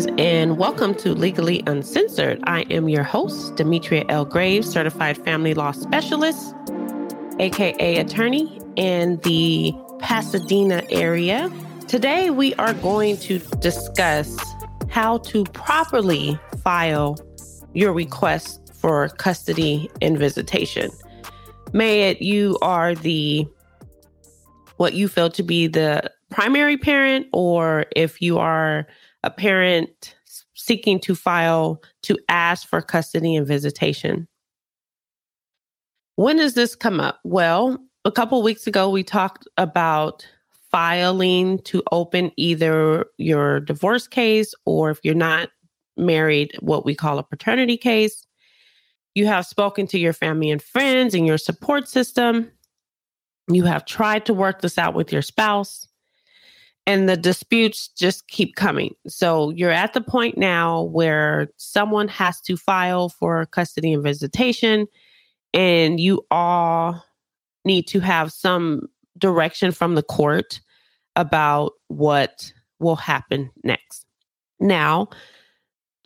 Greetings and welcome to Legally Uncensored. I am your host, Demetria L. Graves, certified family law specialist, aka attorney in the Pasadena area. Today, we are going to discuss how to properly file your request for custody and visitation. May it you are the what you feel to be the primary parent, or if you are a parent seeking to file to ask for custody and visitation. When does this come up? Well, a couple weeks ago, we talked about filing to open either your divorce case or if you're not married, what we call a paternity case. You have spoken to your family and friends and your support system. You have tried to work this out with your spouse and the disputes just keep coming. So you're at the point now where someone has to file for custody and visitation, and you all need to have some direction from the court about what will happen next. Now,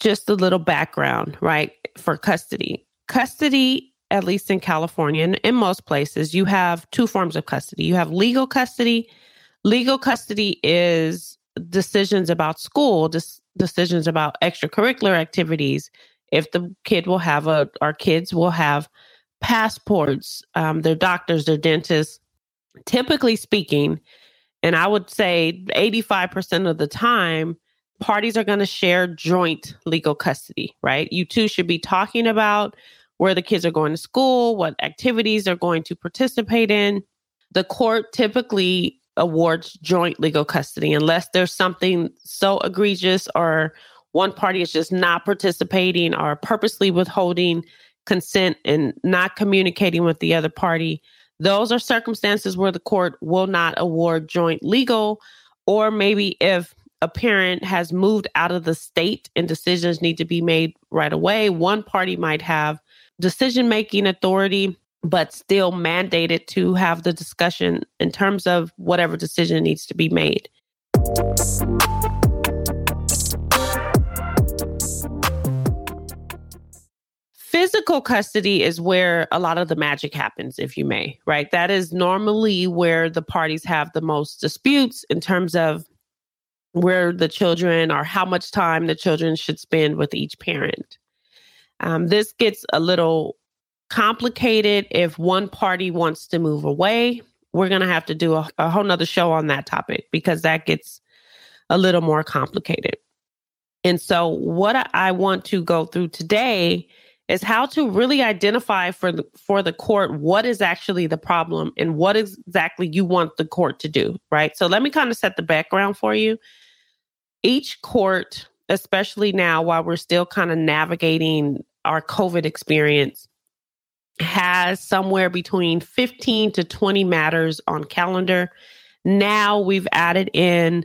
just a little background, right? For custody. Custody, at least in California and in most places, you have two forms of custody. You have legal custody Legal custody is decisions about school, decisions about extracurricular activities. If the kid will have a, our kids will have passports, um, their doctors, their dentists. Typically speaking, and I would say 85% of the time, parties are going to share joint legal custody, right? You two should be talking about where the kids are going to school, what activities they're going to participate in. The court typically awards joint legal custody unless there's something so egregious or one party is just not participating or purposely withholding consent and not communicating with the other party. Those are circumstances where the court will not award joint legal, or maybe if a parent has moved out of the state and decisions need to be made right away, one party might have decision making authority but still mandated to have the discussion in terms of whatever decision needs to be made. Physical custody is where a lot of the magic happens, if you may, right? That is normally where the parties have the most disputes in terms of where the children or how much time the children should spend with each parent. Um, this gets a little complicated if one party wants to move away. We're going to have to do a, a whole nother show on that topic because that gets a little more complicated. And so, what I want to go through today is how to really identify for the for the court what is actually the problem and what exactly you want the court to do, right? So let me kind of set the background for you. Each court, especially now while we're still kind of navigating our COVID experience, has somewhere between 15 to 20 matters on calendar. Now we've added in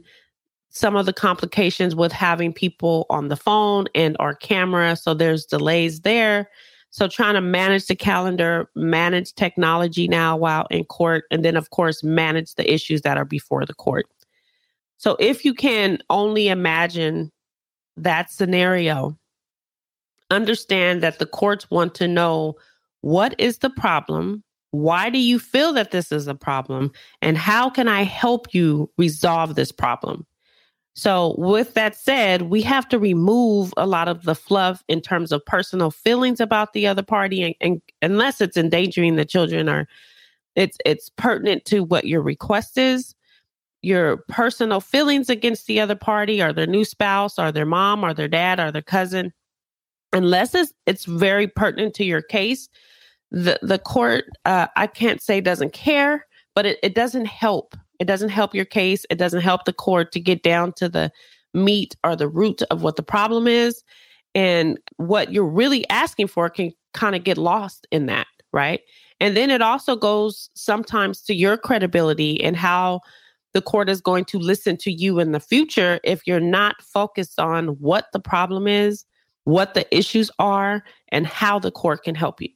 some of the complications with having people on the phone and our camera. So there's delays there. So trying to manage the calendar, manage technology now while in court, and then of course manage the issues that are before the court. So if you can only imagine that scenario, understand that the courts want to know what is the problem? Why do you feel that this is a problem? And how can I help you resolve this problem? So, with that said, we have to remove a lot of the fluff in terms of personal feelings about the other party, and, and unless it's endangering the children or it's it's pertinent to what your request is, your personal feelings against the other party or their new spouse or their mom or their dad or their cousin, unless it's, it's very pertinent to your case, the the court uh, I can't say doesn't care, but it, it doesn't help. It doesn't help your case. It doesn't help the court to get down to the meat or the root of what the problem is. And what you're really asking for can kind of get lost in that, right? And then it also goes sometimes to your credibility and how the court is going to listen to you in the future if you're not focused on what the problem is, what the issues are, and how the court can help you.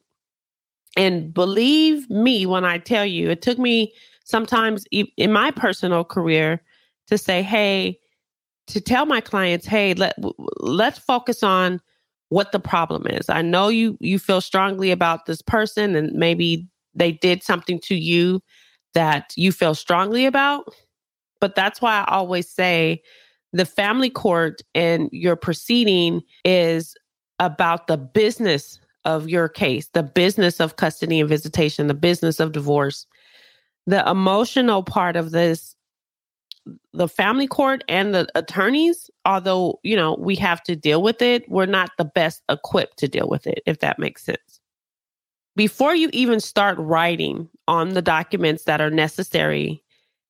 And believe me when I tell you, it took me sometimes in my personal career to say, hey, to tell my clients, hey, let let's focus on what the problem is. I know you you feel strongly about this person and maybe they did something to you that you feel strongly about. But that's why I always say the family court and your proceeding is about the business of your case, the business of custody and visitation, the business of divorce. The emotional part of this the family court and the attorneys, although, you know, we have to deal with it, we're not the best equipped to deal with it, if that makes sense. Before you even start writing on the documents that are necessary,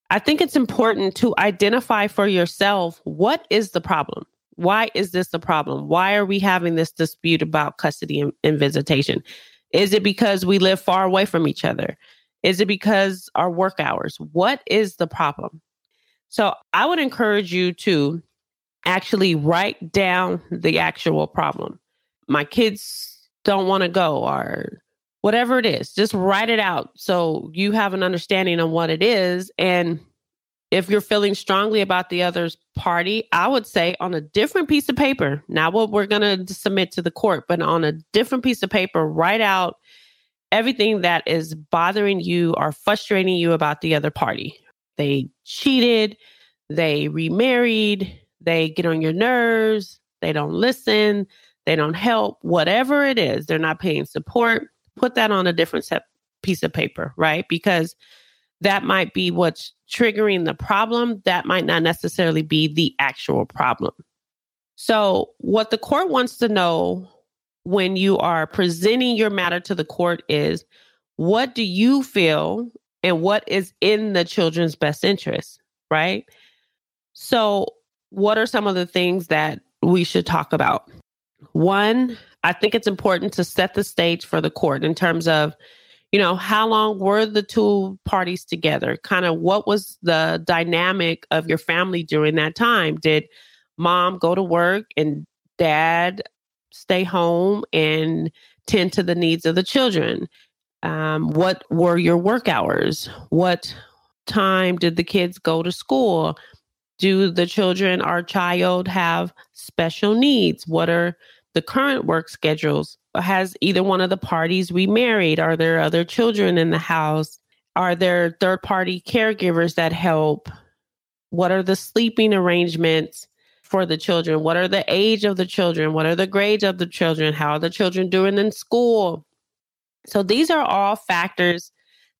I think it's important to identify for yourself what is the problem? Why is this a problem? Why are we having this dispute about custody and, and visitation? Is it because we live far away from each other? Is it because our work hours? What is the problem? So I would encourage you to actually write down the actual problem. My kids don't want to go or whatever it is, just write it out so you have an understanding on what it is. And if you're feeling strongly about the other's party, I would say on a different piece of paper, not what we're going to submit to the court, but on a different piece of paper, write out everything that is bothering you or frustrating you about the other party. They cheated, they remarried, they get on your nerves, they don't listen, they don't help, whatever it is, they're not paying support. Put that on a different set piece of paper, right? Because that might be what's triggering the problem. That might not necessarily be the actual problem. So, what the court wants to know when you are presenting your matter to the court is what do you feel and what is in the children's best interest, right? So, what are some of the things that we should talk about? One, I think it's important to set the stage for the court in terms of, you know, how long were the two parties together? Kind of what was the dynamic of your family during that time? Did mom go to work and dad stay home and tend to the needs of the children? Um, what were your work hours? What time did the kids go to school? Do the children or child have special needs? What are the current work schedules? Has either one of the parties remarried? Are there other children in the house? Are there third party caregivers that help? What are the sleeping arrangements for the children? What are the age of the children? What are the grades of the children? How are the children doing in school? So these are all factors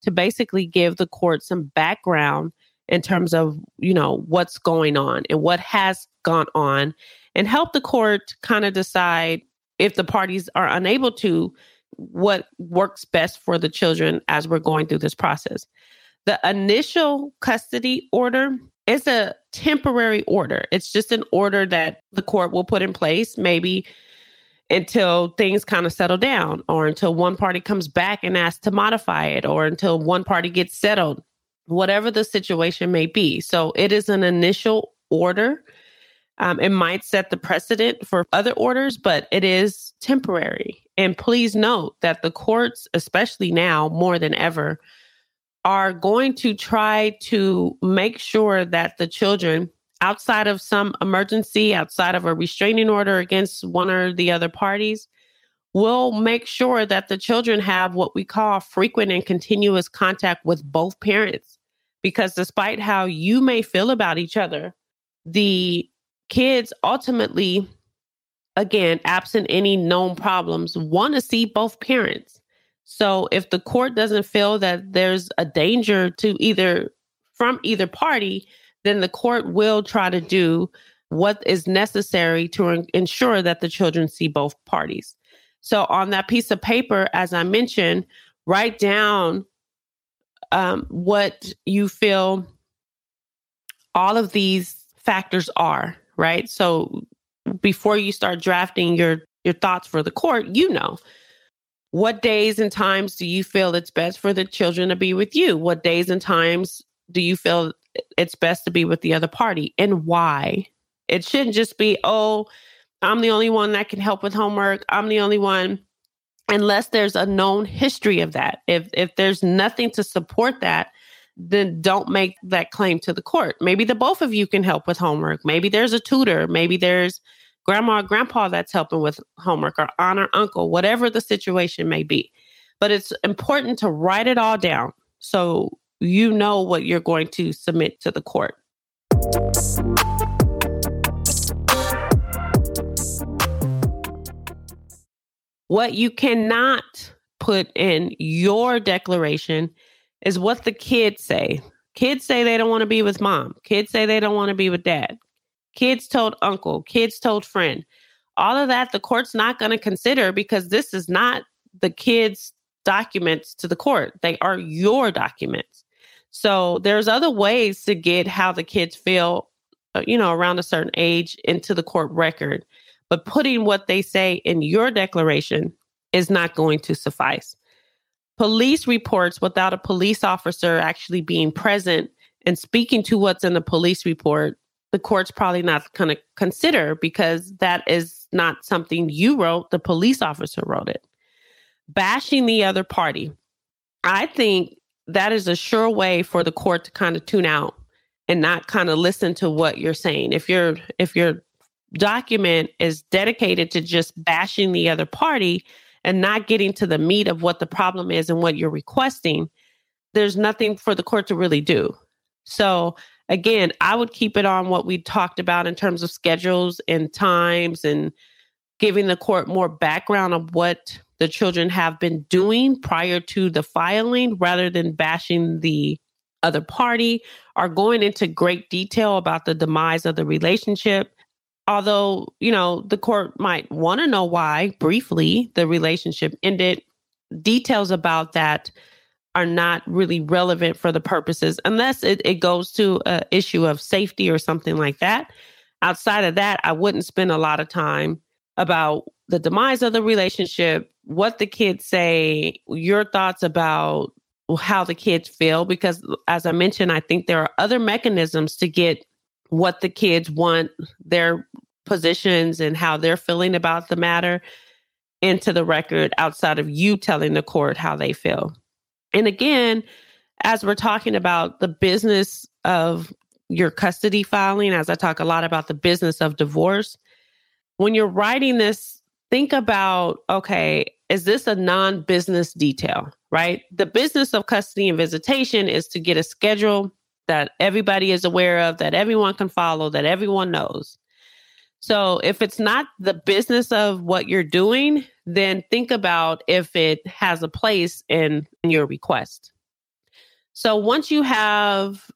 to basically give the court some background in terms of, you know, what's going on and what has gone on and help the court kind of decide if the parties are unable to what works best for the children as we're going through this process. The initial custody order is a temporary order. It's just an order that the court will put in place maybe until things kind of settle down or until one party comes back and asks to modify it or until one party gets settled, whatever the situation may be. So it is an initial order. Um, it might set the precedent for other orders, but it is temporary. And please note that the courts, especially now more than ever, are going to try to make sure that the children outside of some emergency, outside of a restraining order against one or the other parties, will make sure that the children have what we call frequent and continuous contact with both parents. Because despite how you may feel about each other, the kids ultimately, again, absent any known problems, want to see both parents. So if the court doesn't feel that there's a danger to either from either party, then the court will try to do what is necessary to ensure that the children see both parties. So, on that piece of paper, as I mentioned, write down um, what you feel all of these factors are, right? So, before you start drafting your your thoughts for the court, you know what days and times do you feel it's best for the children to be with you? What days and times do you feel it's best to be with the other party and why. It shouldn't just be, oh, I'm the only one that can help with homework. I'm the only one unless there's a known history of that. If if there's nothing to support that, then don't make that claim to the court. Maybe the both of you can help with homework. Maybe there's a tutor. Maybe there's grandma or grandpa that's helping with homework or aunt or uncle, whatever the situation may be. But it's important to write it all down so you know what you're going to submit to the court. What you cannot put in your declaration is what the kids say. Kids say they don't want to be with mom. Kids say they don't want to be with dad. Kids told uncle. Kids told friend. All of that the court's not going to consider because this is not the kids' documents to the court. They are your documents. So there's other ways to get how the kids feel, uh, you know, around a certain age into the court record. But putting what they say in your declaration is not going to suffice police reports without a police officer actually being present and speaking to what's in the police report, the court's probably not going to consider because that is not something you wrote. The police officer wrote it. Bashing the other party. I think that is a sure way for the court to kind of tune out and not kind of listen to what you're saying. If your if your document is dedicated to just bashing the other party, and not getting to the meat of what the problem is and what you're requesting, there's nothing for the court to really do. So, again, I would keep it on what we talked about in terms of schedules and times and giving the court more background of what the children have been doing prior to the filing rather than bashing the other party or going into great detail about the demise of the relationship although, you know, the court might want to know why briefly the relationship ended, details about that are not really relevant for the purposes unless it, it goes to an issue of safety or something like that. Outside of that, I wouldn't spend a lot of time about the demise of the relationship, what the kids say, your thoughts about how the kids feel, because as I mentioned, I think there are other mechanisms to get what the kids want, their positions and how they're feeling about the matter into the record outside of you telling the court how they feel. And again, as we're talking about the business of your custody filing, as I talk a lot about the business of divorce, when you're writing this, think about okay, is this a non business detail, right? The business of custody and visitation is to get a schedule that everybody is aware of, that everyone can follow, that everyone knows. So if it's not the business of what you're doing, then think about if it has a place in, in your request. So once you have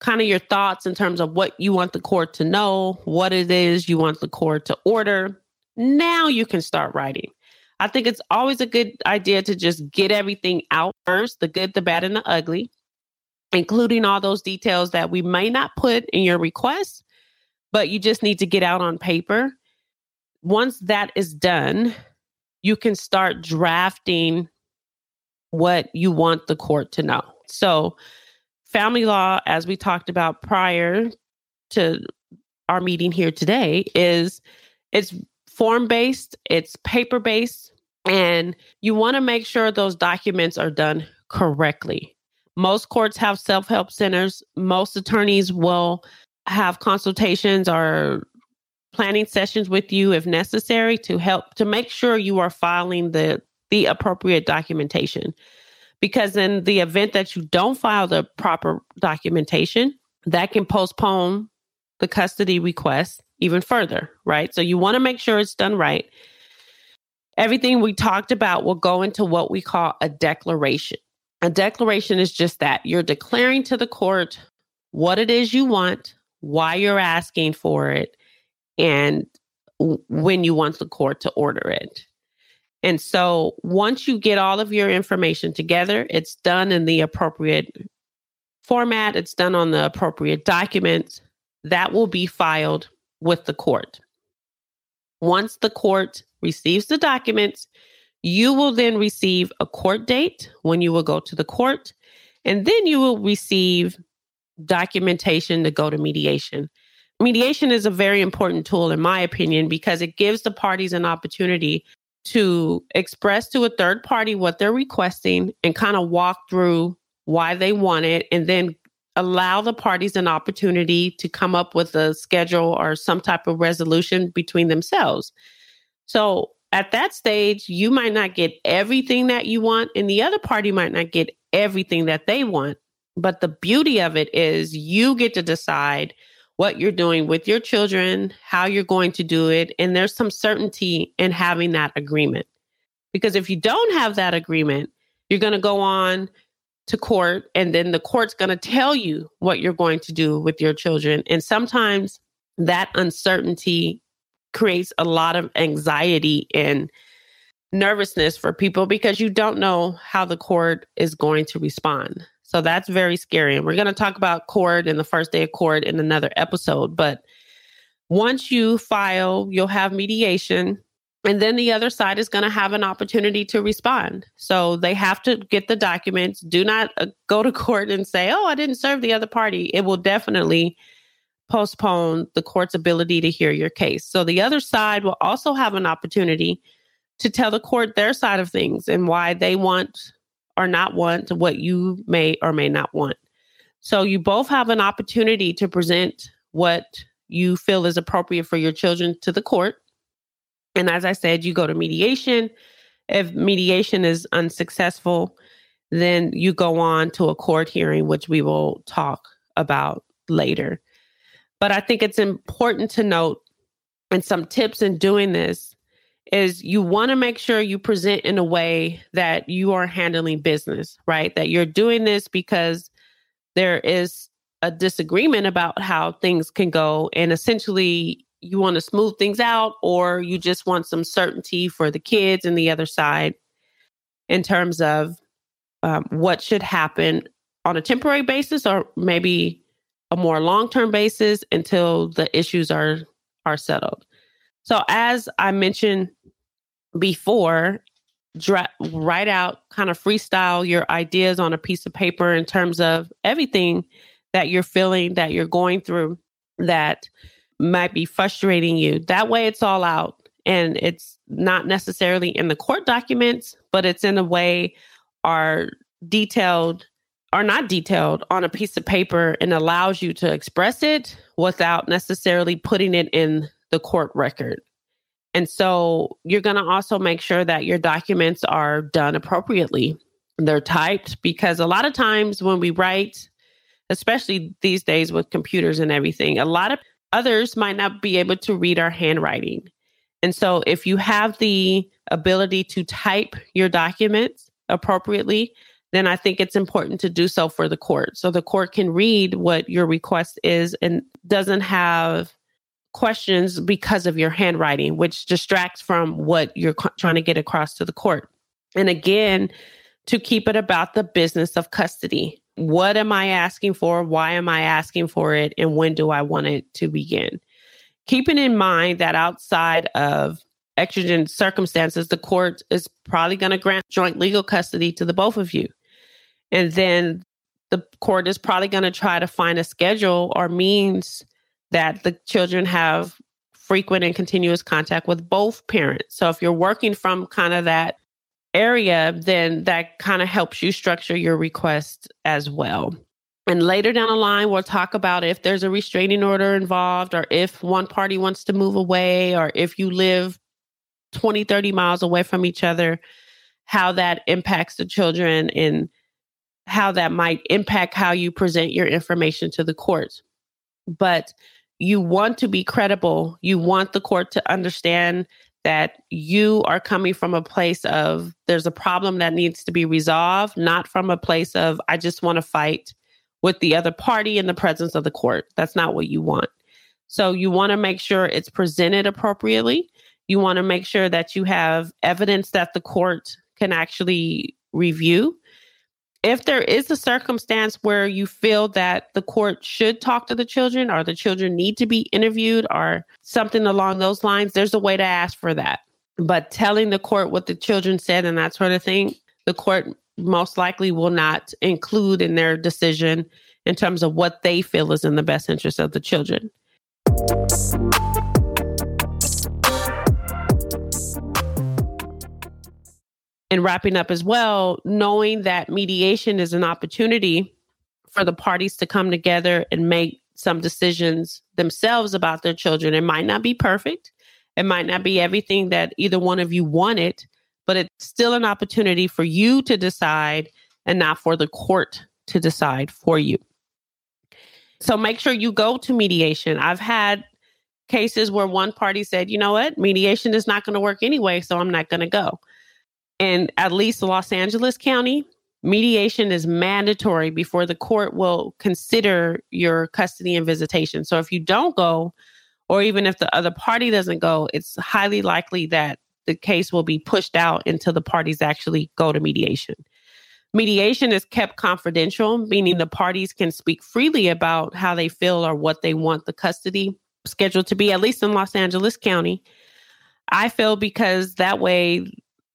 kind of your thoughts in terms of what you want the court to know, what it is you want the court to order, now you can start writing. I think it's always a good idea to just get everything out first the good, the bad, and the ugly including all those details that we may not put in your request, but you just need to get out on paper. Once that is done, you can start drafting what you want the court to know. So, family law, as we talked about prior to our meeting here today, is it's form based, it's paper based, and you want to make sure those documents are done correctly. Most courts have self help centers. Most attorneys will have consultations or planning sessions with you if necessary to help to make sure you are filing the the appropriate documentation. Because in the event that you don't file the proper documentation that can postpone the custody request even further right? So you want to make sure it's done right. Everything we talked about will go into what we call a declaration a declaration is just that you're declaring to the court what it is you want, why you're asking for it, and when you want the court to order it. And so once you get all of your information together, it's done in the appropriate format, it's done on the appropriate documents that will be filed with the court. Once the court receives the documents, you will then receive a court date when you will go to the court, and then you will receive documentation to go to mediation. Mediation is a very important tool, in my opinion, because it gives the parties an opportunity to express to a third party what they're requesting and kind of walk through why they want it, and then allow the parties an opportunity to come up with a schedule or some type of resolution between themselves. So at that stage, you might not get everything that you want, and the other party might not get everything that they want. But the beauty of it is you get to decide what you're doing with your children, how you're going to do it, and there's some certainty in having that agreement. Because if you don't have that agreement, you're going to go on to court and then the court's going to tell you what you're going to do with your children. And sometimes that uncertainty creates a lot of anxiety and nervousness for people because you don't know how the court is going to respond. So that's very scary. And we're going to talk about court and the first day of court in another episode. But once you file, you'll have mediation. And then the other side is going to have an opportunity to respond. So they have to get the documents. Do not uh, go to court and say, oh, I didn't serve the other party. It will definitely postpone the court's ability to hear your case. So the other side will also have an opportunity to tell the court their side of things and why they want or not want what you may or may not want. So you both have an opportunity to present what you feel is appropriate for your children to the court. And as I said, you go to mediation. If mediation is unsuccessful, then you go on to a court hearing, which we will talk about later. But I think it's important to note, and some tips in doing this is you want to make sure you present in a way that you are handling business, right? That you're doing this because there is a disagreement about how things can go. And essentially, you want to smooth things out, or you just want some certainty for the kids and the other side in terms of um, what should happen on a temporary basis, or maybe a more long-term basis until the issues are are settled. So as I mentioned before, dra- write out kind of freestyle your ideas on a piece of paper in terms of everything that you're feeling that you're going through that might be frustrating you. That way it's all out and it's not necessarily in the court documents, but it's in a way are detailed are not detailed on a piece of paper and allows you to express it without necessarily putting it in the court record. And so you're going to also make sure that your documents are done appropriately. They're typed because a lot of times when we write, especially these days with computers and everything, a lot of others might not be able to read our handwriting. And so if you have the ability to type your documents appropriately, then I think it's important to do so for the court. So the court can read what your request is and doesn't have questions because of your handwriting, which distracts from what you're trying to get across to the court. And again, to keep it about the business of custody. What am I asking for? Why am I asking for it? And when do I want it to begin? Keeping in mind that outside of exigent circumstances, the court is probably going to grant joint legal custody to the both of you. And then the court is probably going to try to find a schedule or means that the children have frequent and continuous contact with both parents. So if you're working from kind of that area, then that kind of helps you structure your request as well. And later down the line, we'll talk about if there's a restraining order involved, or if one party wants to move away, or if you live 20, 30 miles away from each other, how that impacts the children and how that might impact how you present your information to the courts. But you want to be credible. You want the court to understand that you are coming from a place of there's a problem that needs to be resolved, not from a place of I just want to fight with the other party in the presence of the court. That's not what you want. So you want to make sure it's presented appropriately. You want to make sure that you have evidence that the court can actually review if there is a circumstance where you feel that the court should talk to the children or the children need to be interviewed or something along those lines, there's a way to ask for that. But telling the court what the children said and that sort of thing, the court most likely will not include in their decision in terms of what they feel is in the best interest of the children. And wrapping up as well, knowing that mediation is an opportunity for the parties to come together and make some decisions themselves about their children. It might not be perfect, it might not be everything that either one of you wanted, but it's still an opportunity for you to decide and not for the court to decide for you. So make sure you go to mediation. I've had cases where one party said, you know what, mediation is not going to work anyway, so I'm not going to go. And at least Los Angeles County, mediation is mandatory before the court will consider your custody and visitation. So if you don't go, or even if the other party doesn't go, it's highly likely that the case will be pushed out until the parties actually go to mediation. Mediation is kept confidential, meaning the parties can speak freely about how they feel or what they want the custody scheduled to be, at least in Los Angeles County. I feel because that way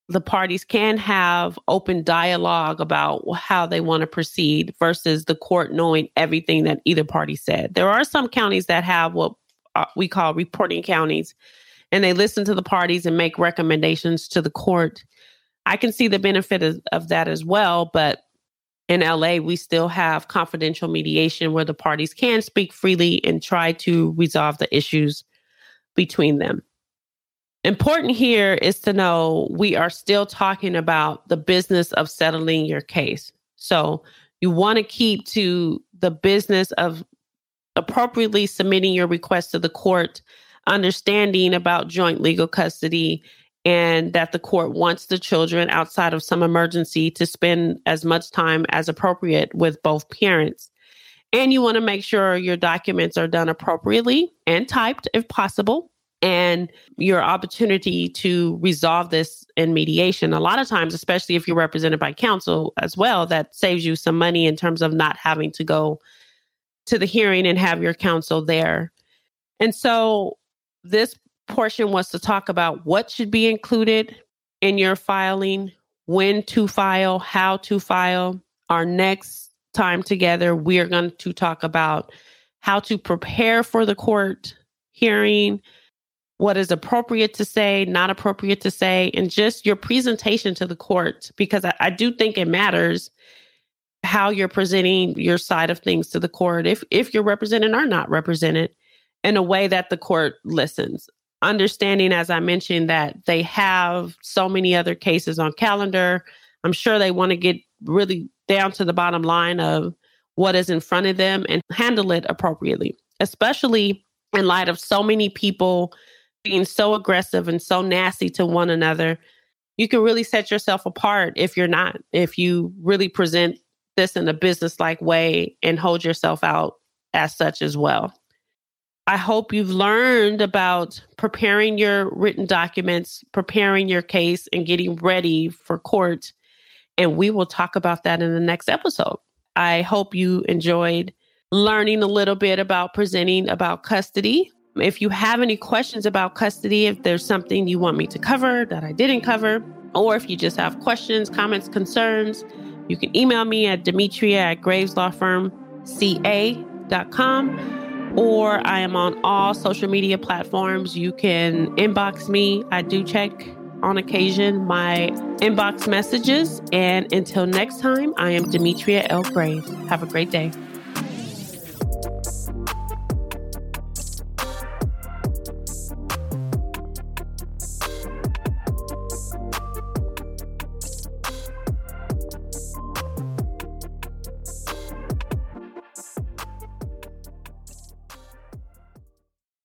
the parties can have open dialogue about how they want to proceed versus the court knowing everything that either party said. There are some counties that have what uh, we call reporting counties, and they listen to the parties and make recommendations to the court. I can see the benefit of, of that as well, but in LA, we still have confidential mediation where the parties can speak freely and try to resolve the issues between them. Important here is to know we are still talking about the business of settling your case. So you want to keep to the business of appropriately submitting your request to the court, understanding about joint legal custody, and that the court wants the children outside of some emergency to spend as much time as appropriate with both parents. And you want to make sure your documents are done appropriately and typed if possible. And your opportunity to resolve this in mediation. A lot of times, especially if you're represented by counsel as well, that saves you some money in terms of not having to go to the hearing and have your counsel there. And so, this portion was to talk about what should be included in your filing, when to file, how to file. Our next time together, we are going to talk about how to prepare for the court hearing, what is appropriate to say, not appropriate to say, and just your presentation to the court, because I, I do think it matters how you're presenting your side of things to the court if if you're represented or not represented in a way that the court listens understanding, as I mentioned, that they have so many other cases on calendar. I'm sure they want to get really down to the bottom line of what is in front of them and handle it appropriately, especially in light of so many people being so aggressive and so nasty to one another. You can really set yourself apart if you're not, if you really present this in a business like way and hold yourself out as such as well. I hope you've learned about preparing your written documents, preparing your case, and getting ready for court. And we will talk about that in the next episode. I hope you enjoyed learning a little bit about presenting about custody. If you have any questions about custody, if there's something you want me to cover that I didn't cover, or if you just have questions, comments, concerns, you can email me at Demetria at graveslawfirmca.com or I am on all social media platforms. You can inbox me. I do check on occasion my inbox messages. And until next time, I am Demetria L. Grave. Have a great day.